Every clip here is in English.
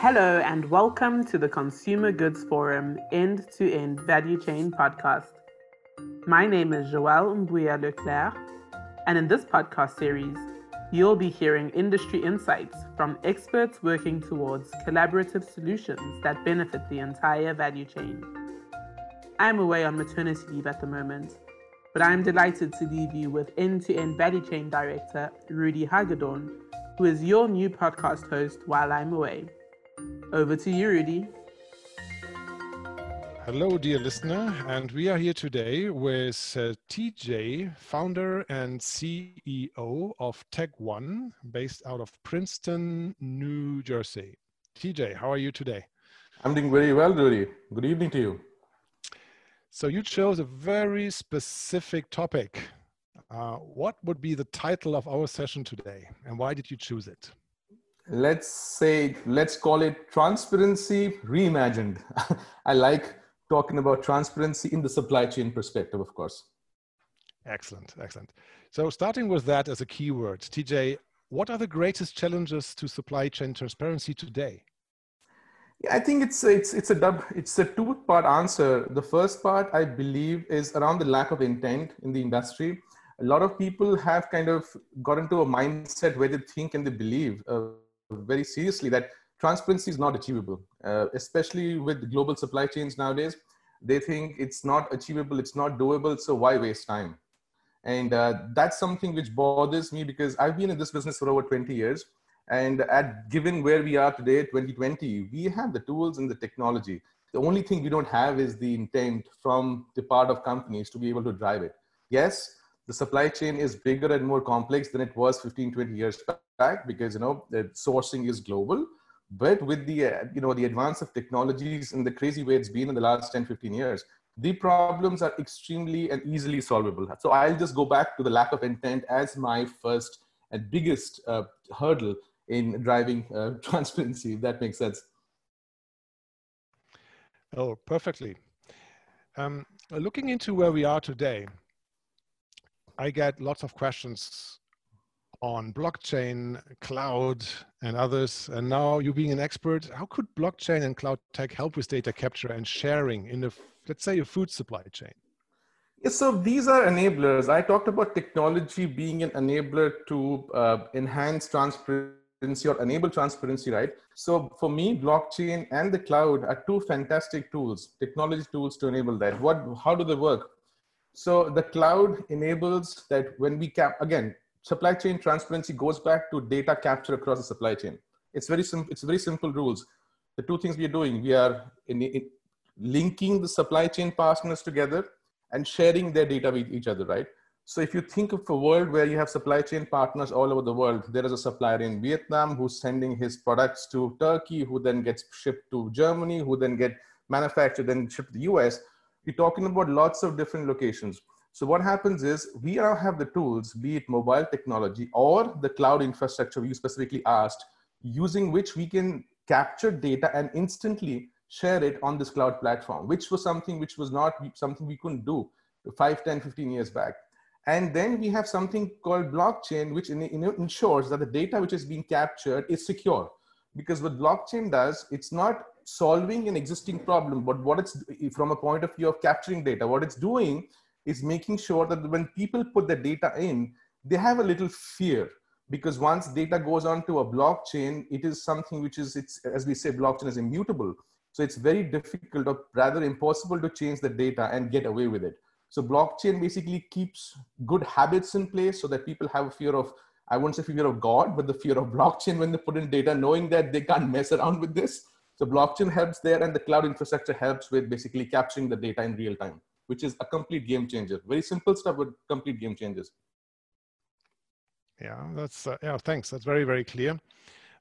Hello, and welcome to the Consumer Goods Forum End to End Value Chain podcast. My name is Joelle Mbuya Leclerc, and in this podcast series, you'll be hearing industry insights from experts working towards collaborative solutions that benefit the entire value chain. I'm away on maternity leave at the moment, but I'm delighted to leave you with end to end value chain director Rudy Hagedorn, who is your new podcast host while I'm away. Over to you, Rudy. Hello, dear listener, and we are here today with uh, TJ, founder and CEO of Tech1, based out of Princeton, New Jersey. TJ, how are you today? I'm doing very well, Rudy. Good evening to you. So, you chose a very specific topic. Uh, what would be the title of our session today, and why did you choose it? Let's say, let's call it transparency reimagined. I like talking about transparency in the supply chain perspective, of course. Excellent, excellent. So starting with that as a keyword, TJ, what are the greatest challenges to supply chain transparency today? Yeah, I think it's it's it's a dub, it's a two part answer. The first part I believe is around the lack of intent in the industry. A lot of people have kind of got into a mindset where they think and they believe uh, very seriously that transparency is not achievable, uh, especially with global supply chains nowadays. They think it's not achievable, it's not doable, so why waste time? And uh, that's something which bothers me because I've been in this business for over 20 years. And at given where we are today, 2020, we have the tools and the technology. The only thing we don't have is the intent from the part of companies to be able to drive it. Yes, the supply chain is bigger and more complex than it was 15, 20 years back because you know the sourcing is global. But with the uh, you know the advance of technologies and the crazy way it's been in the last 10 15 years the problems are extremely and easily solvable. So i'll just go back to the lack of intent as my first and biggest uh, hurdle in driving uh, transparency if that makes sense. Oh perfectly. Um, looking into where we are today i get lots of questions on blockchain, cloud, and others. And now you being an expert, how could blockchain and cloud tech help with data capture and sharing in the, let's say, a food supply chain? Yes, so these are enablers. I talked about technology being an enabler to uh, enhance transparency or enable transparency, right? So for me, blockchain and the cloud are two fantastic tools, technology tools to enable that. What, how do they work? So the cloud enables that when we cap, again, supply chain transparency goes back to data capture across the supply chain. It's very simple. It's very simple rules. The two things we are doing, we are in, in linking the supply chain partners together and sharing their data with each other, right? So if you think of a world where you have supply chain partners all over the world, there is a supplier in Vietnam who's sending his products to Turkey, who then gets shipped to Germany, who then get manufactured and shipped to the US. You're talking about lots of different locations. So what happens is we now have the tools, be it mobile technology or the cloud infrastructure you specifically asked, using which we can capture data and instantly share it on this cloud platform, which was something which was not something we couldn't do 5, 10, 15 years back. And then we have something called blockchain, which in, in, ensures that the data which is being captured is secure. Because what blockchain does, it's not solving an existing problem, but what it's from a point of view of capturing data, what it's doing is making sure that when people put the data in, they have a little fear because once data goes onto a blockchain, it is something which is, it's, as we say, blockchain is immutable. So it's very difficult or rather impossible to change the data and get away with it. So blockchain basically keeps good habits in place so that people have a fear of, I won't say fear of God, but the fear of blockchain when they put in data, knowing that they can't mess around with this. So blockchain helps there and the cloud infrastructure helps with basically capturing the data in real time which is a complete game changer. Very simple stuff, but complete game changers. Yeah, that's uh, yeah. Thanks. That's very very clear.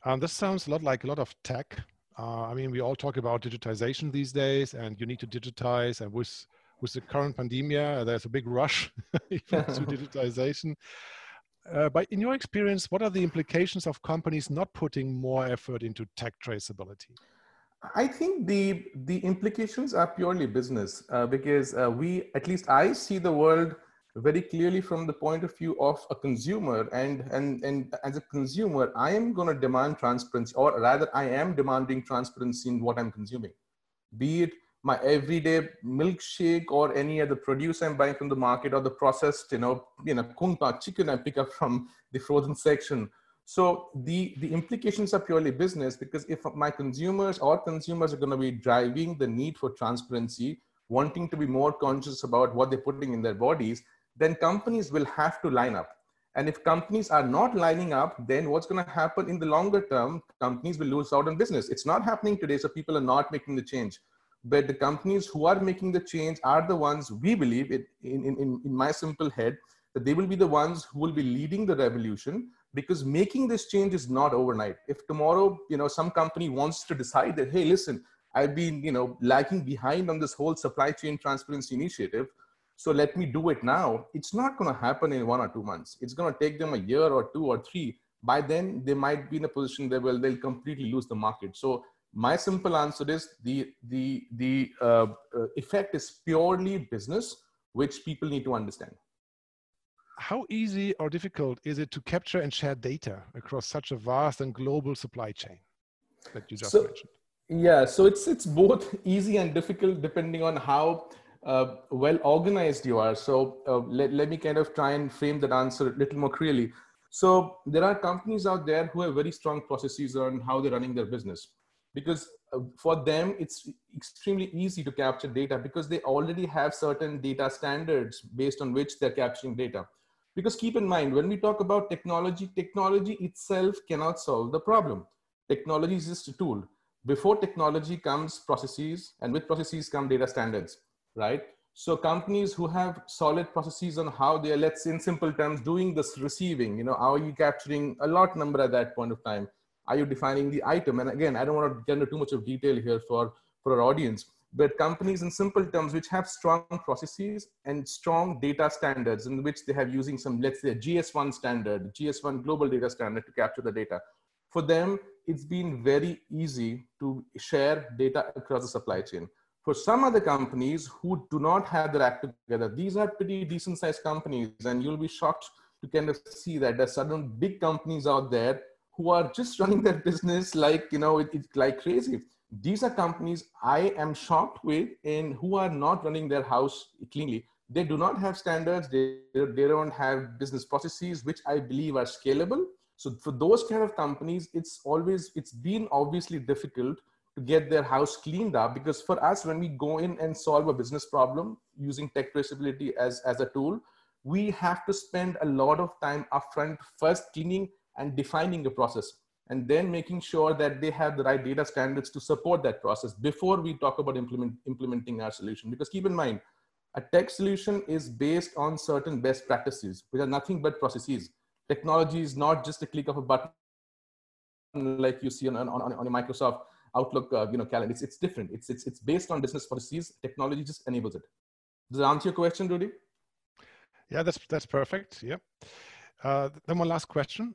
Um, this sounds a lot like a lot of tech. Uh, I mean, we all talk about digitization these days, and you need to digitize. And with with the current pandemic, uh, there's a big rush to digitization. Uh, but in your experience, what are the implications of companies not putting more effort into tech traceability? I think the the implications are purely business uh, because uh, we, at least I see the world very clearly from the point of view of a consumer and and and as a consumer i am going to demand transparency or rather i am demanding transparency in what i'm consuming. Be it my everyday milkshake or any other produce i'm buying from the market or the processed you know you know kung pao chicken i pick up from the frozen section so the the implications are purely business because if my consumers or consumers are going to be driving the need for transparency wanting to be more conscious about what they're putting in their bodies then companies will have to line up. And if companies are not lining up, then what's going to happen in the longer term? Companies will lose out on business. It's not happening today, so people are not making the change. But the companies who are making the change are the ones we believe, in, in, in my simple head, that they will be the ones who will be leading the revolution because making this change is not overnight. If tomorrow, you know, some company wants to decide that, hey, listen, I've been, you know, lagging behind on this whole supply chain transparency initiative so let me do it now. It's not going to happen in one or two months. It's going to take them a year or two or three. By then, they might be in a position that well, they'll completely lose the market. So my simple answer is the the the uh, uh, effect is purely business, which people need to understand. How easy or difficult is it to capture and share data across such a vast and global supply chain that you just so, mentioned? Yeah, so it's it's both easy and difficult depending on how uh, well organized you are. So uh, let, let me kind of try and frame that answer a little more clearly. So there are companies out there who have very strong processes on how they're running their business because uh, for them it's extremely easy to capture data because they already have certain data standards based on which they're capturing data because keep in mind when we talk about technology technology itself cannot solve the problem technology is just a tool before technology comes processes and with processes come data standards right? So companies who have solid processes on how they are, let's in simple terms, doing this receiving, you know, are you capturing a lot number at that point of time? Are you defining the item? And again, I don't want to get into too much of detail here for, for our audience, but companies in simple terms, which have strong processes and strong data standards in which they have using some, let's say GS1 standard, GS1 global data standard to capture the data. For them, it's been very easy to share data across the supply chain. For some other companies who do not have their act together, these are pretty decent sized companies, and you'll be shocked to kind of see that there's certain big companies out there who are just running their business like you know it, it's like crazy. These are companies I am shocked with, and who are not running their house cleanly. They do not have standards. They, they don't have business processes, which I believe are scalable. So for those kind of companies, it's always it's been obviously difficult to get their house cleaned up because for us when we go in and solve a business problem using tech traceability as, as a tool we have to spend a lot of time upfront first cleaning and defining the process and then making sure that they have the right data standards to support that process before we talk about implement, implementing our solution because keep in mind a tech solution is based on certain best practices which are nothing but processes technology is not just a click of a button like you see on, on, on, on a microsoft Outlook, uh, you know, calendar. It's, it's different. It's, it's, it's based on business policies. Technology just enables it. Does that answer your question, Rudy? Yeah, that's, that's perfect. Yeah. Uh, then one last question.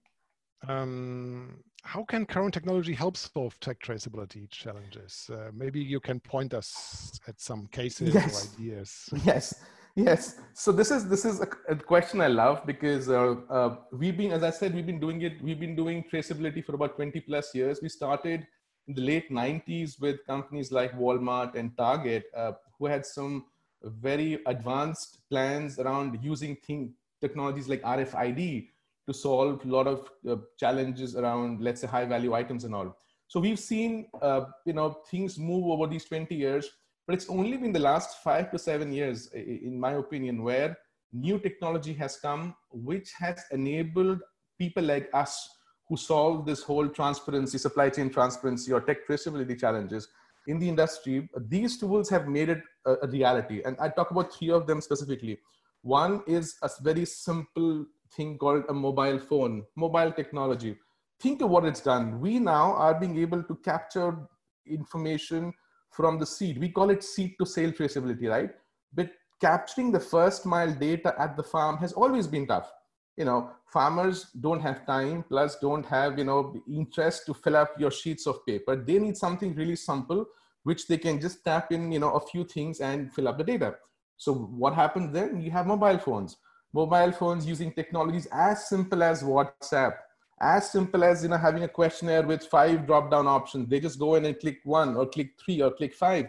Um, how can current technology help solve tech traceability challenges? Uh, maybe you can point us at some cases yes. or ideas. Yes, yes. So this is this is a, a question I love because uh, uh, we've been, as I said, we've been doing it. We've been doing traceability for about 20 plus years. We started in the late 90s with companies like Walmart and Target, uh, who had some very advanced plans around using thing, technologies like RFID to solve a lot of uh, challenges around, let's say, high value items and all. So we've seen, uh, you know, things move over these 20 years, but it's only been the last five to seven years, in my opinion, where new technology has come, which has enabled people like us who solve this whole transparency, supply chain transparency, or tech traceability challenges in the industry, these tools have made it a, a reality. And I talk about three of them specifically. One is a very simple thing called a mobile phone, mobile technology. Think of what it's done. We now are being able to capture information from the seed. We call it seed to sale traceability, right? But capturing the first mile data at the farm has always been tough you know farmers don't have time plus don't have you know interest to fill up your sheets of paper they need something really simple which they can just tap in you know a few things and fill up the data so what happens then you have mobile phones mobile phones using technologies as simple as WhatsApp, as simple as you know having a questionnaire with five drop-down options. They just go in and click one or click three or click five.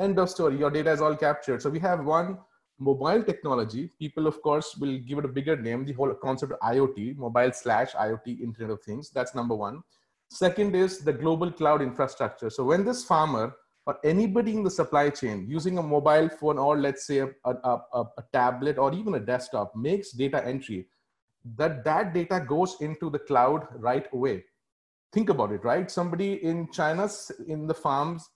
End of story. Your data is all captured. So we have one mobile technology. People, of course, will give it a bigger name. The whole concept of IoT, mobile slash IoT, Internet of Things. That's number one. Second is the global cloud infrastructure. So when this farmer or anybody in the supply chain using a mobile phone or let's say a, a, a, a, tablet or even a desktop makes data entry that that data goes into the cloud right away. Think about it right? Somebody in china in the farms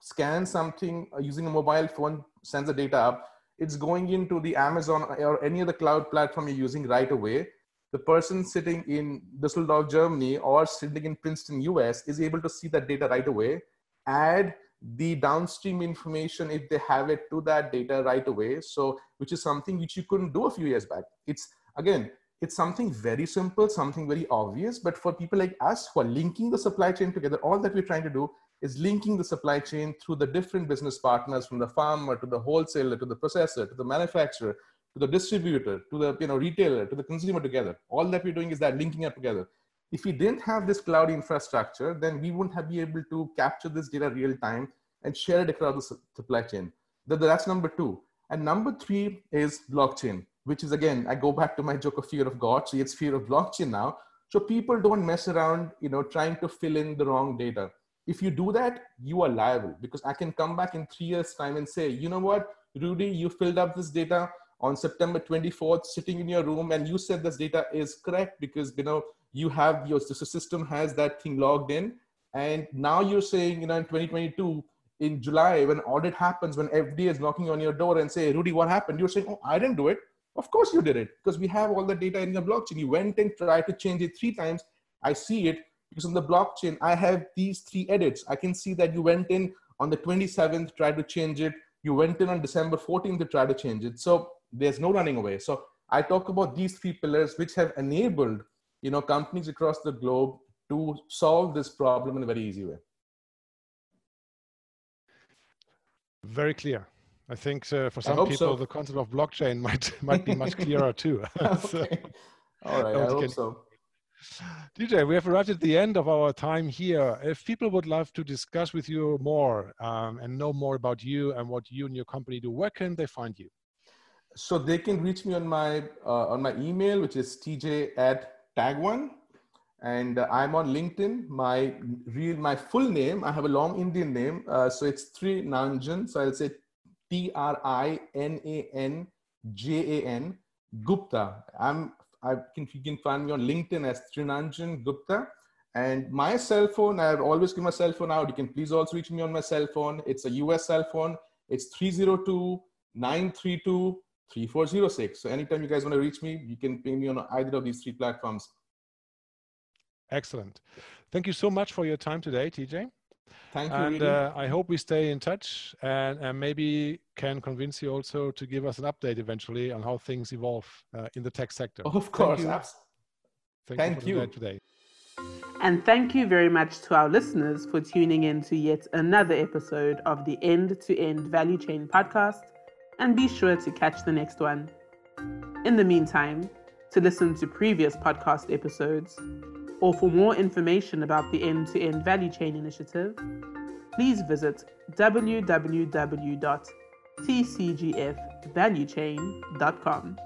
scans something uh, using a mobile phone sends the data up. It's going into the amazon or any other cloud platform you're using right away. The person sitting in düsseldorf germany or sitting in princeton us is able to see that data right away add the downstream information if they have it to that data right away. So, which is something which you couldn't do a few years back. It's again, it's something very simple, something very obvious, but for people like us who are linking the supply chain together, all that we're trying to do is linking the supply chain through the different business partners from the farmer to the wholesaler to the processor to the manufacturer to the distributor to the you know retailer to the consumer together all that we're doing is that linking up together if we didn't have this cloud infrastructure, then we wouldn't have been able to capture this data real time and share it across the supply chain. That's number two. And number three is blockchain, which is again, I go back to my joke of fear of God. So it's fear of blockchain now. So people don't mess around, you know, trying to fill in the wrong data. If you do that, you are liable because I can come back in three years' time and say, you know what, Rudy, you filled up this data on September 24th, sitting in your room, and you said this data is correct because you have your system has that thing logged in. And now you're saying you know in 2022 in july when audit happens when fda is knocking on your door and say rudy what happened? You're saying oh i didn't do it. Of course you did it because we have all the data in the blockchain. You went and tried to change it three times. I see it because on the blockchain i have these three edits. I can see that you went in on the 27th tried to change it. You went in on december 14th to try to change it. So there's no running away. So i talk about these three pillars which have enabled you know, companies across the globe to solve this problem in a very easy way. Very clear. I think uh, for some people, so. the concept of blockchain might might be much clearer too. okay. All right, I hope so. TJ, we have arrived at the end of our time here. If people would love to discuss with you more um, and know more about you and what you and your company do, where can they find you? So they can reach me on my uh, on my email, which is tj at tag one. And uh, i'm on linkedin. My real my full name i have a long indian name uh, so it's Trinanjan. so i'll say t-r-i-n-a-n-j-a-n gupta. I'm i can you can find me on linkedin as Trinanjan gupta. And my cell phone i've always given my cell phone out. You can please also reach me on my cell phone. It's a us cell phone. It's 302 932 3406. So anytime you guys want to reach me, you can ping me on either of these three platforms. Excellent. Thank you so much for your time today, TJ. Thank you. And uh, I hope we stay in touch and, and, maybe can convince you also to give us an update eventually on how things evolve uh, in the tech sector. Of course. Thank you, thank thank you, you. today. And thank you very much to our listeners for tuning in to yet another episode of the End to End Value Chain podcast and be sure to catch the next one. In the meantime, to listen to previous podcast episodes, or for more information about the End to End Value Chain Initiative, please visit www.tcgfvaluechain.com.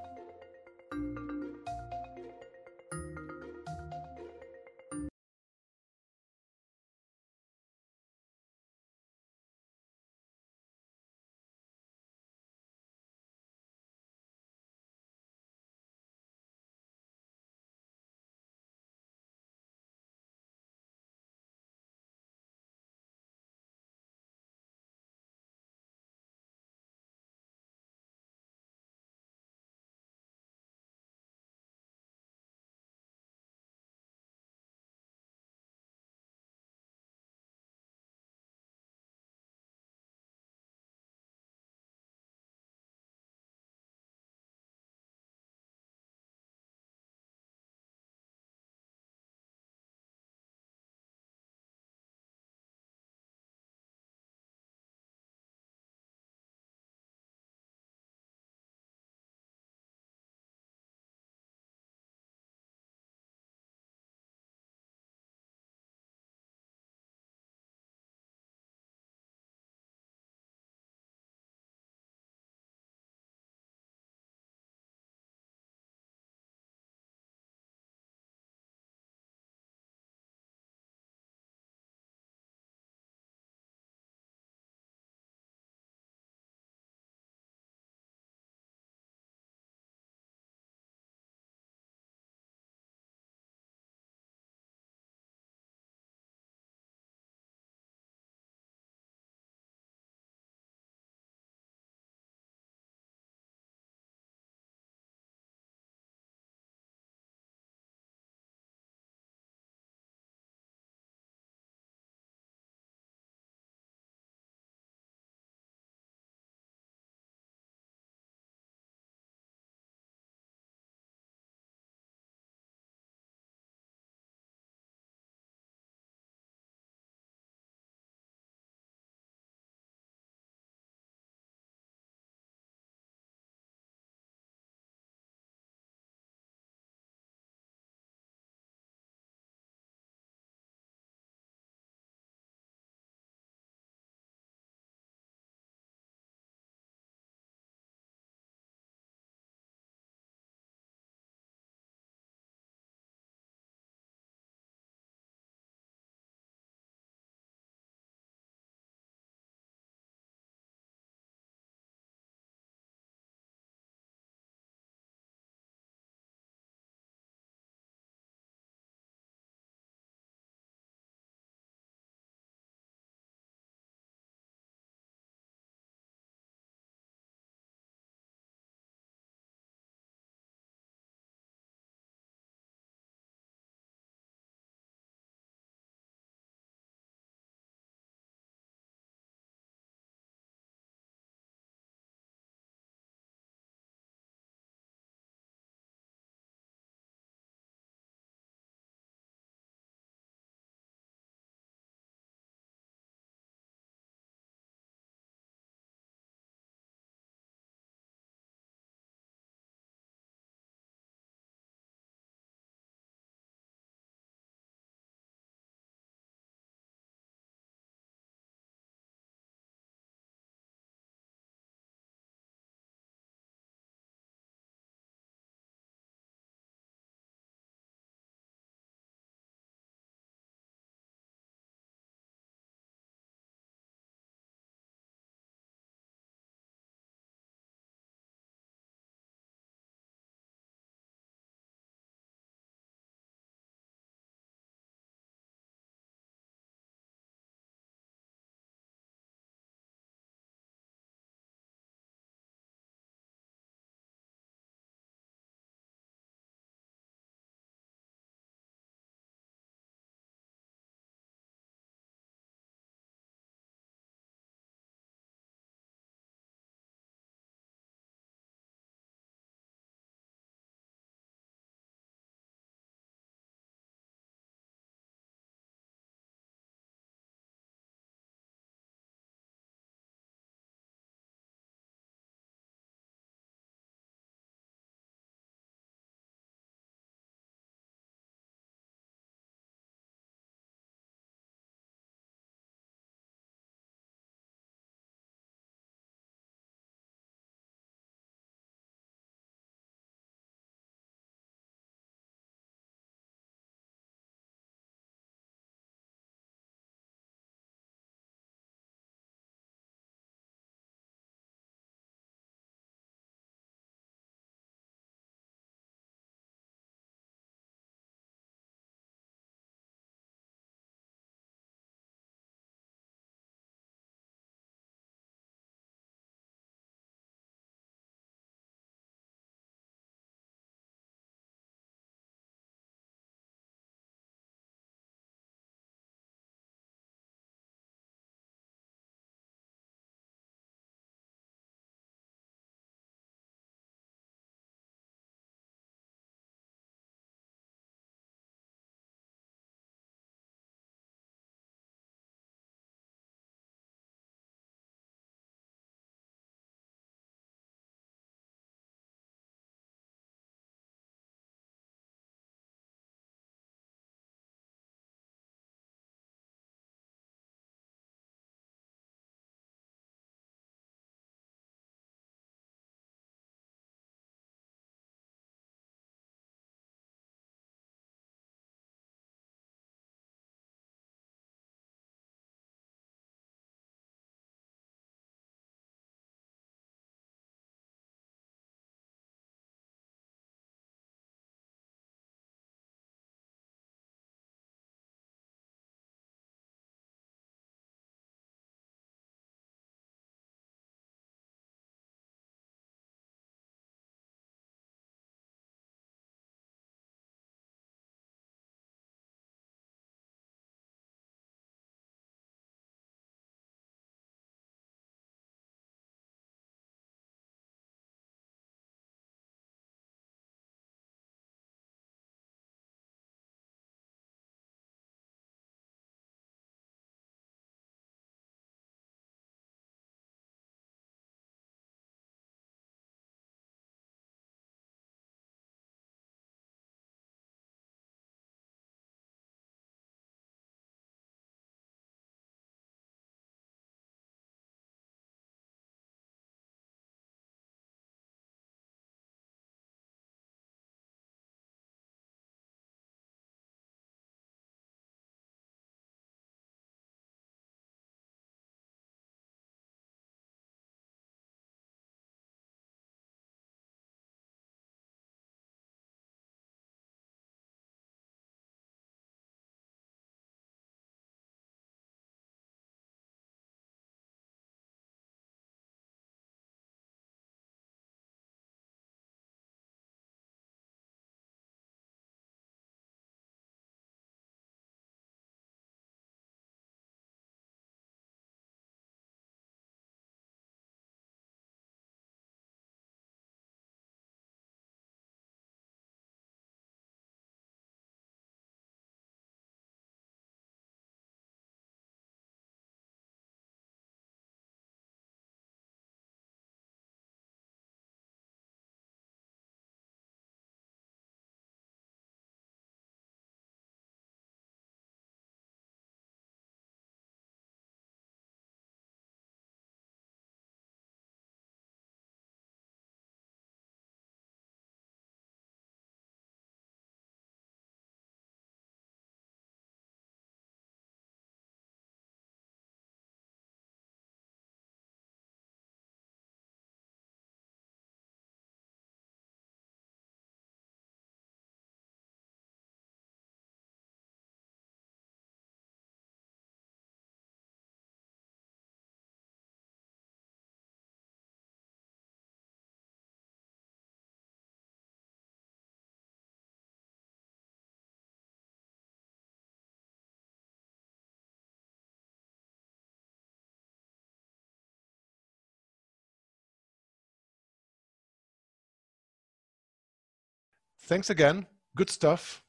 thanks again. Good stuff.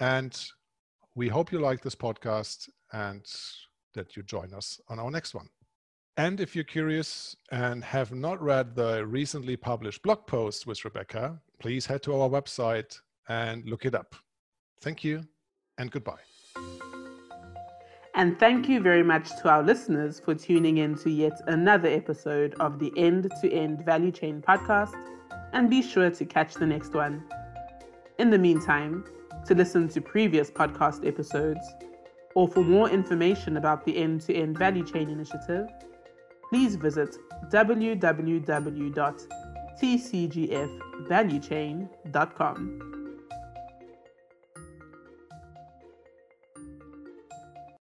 And we hope you like this podcast and that you join us on our next one. And if you're curious and have not read the recently published blog post with Rebecca, please head to our website and look it up. Thank you and goodbye. And thank you very much to our listeners for tuning in to yet another episode of the End to End Value Chain podcast. And be sure to catch the next one. In the meantime, to listen to previous podcast episodes, or for more information about the End to End Value Chain Initiative, please visit www.tcgfvaluechain.com.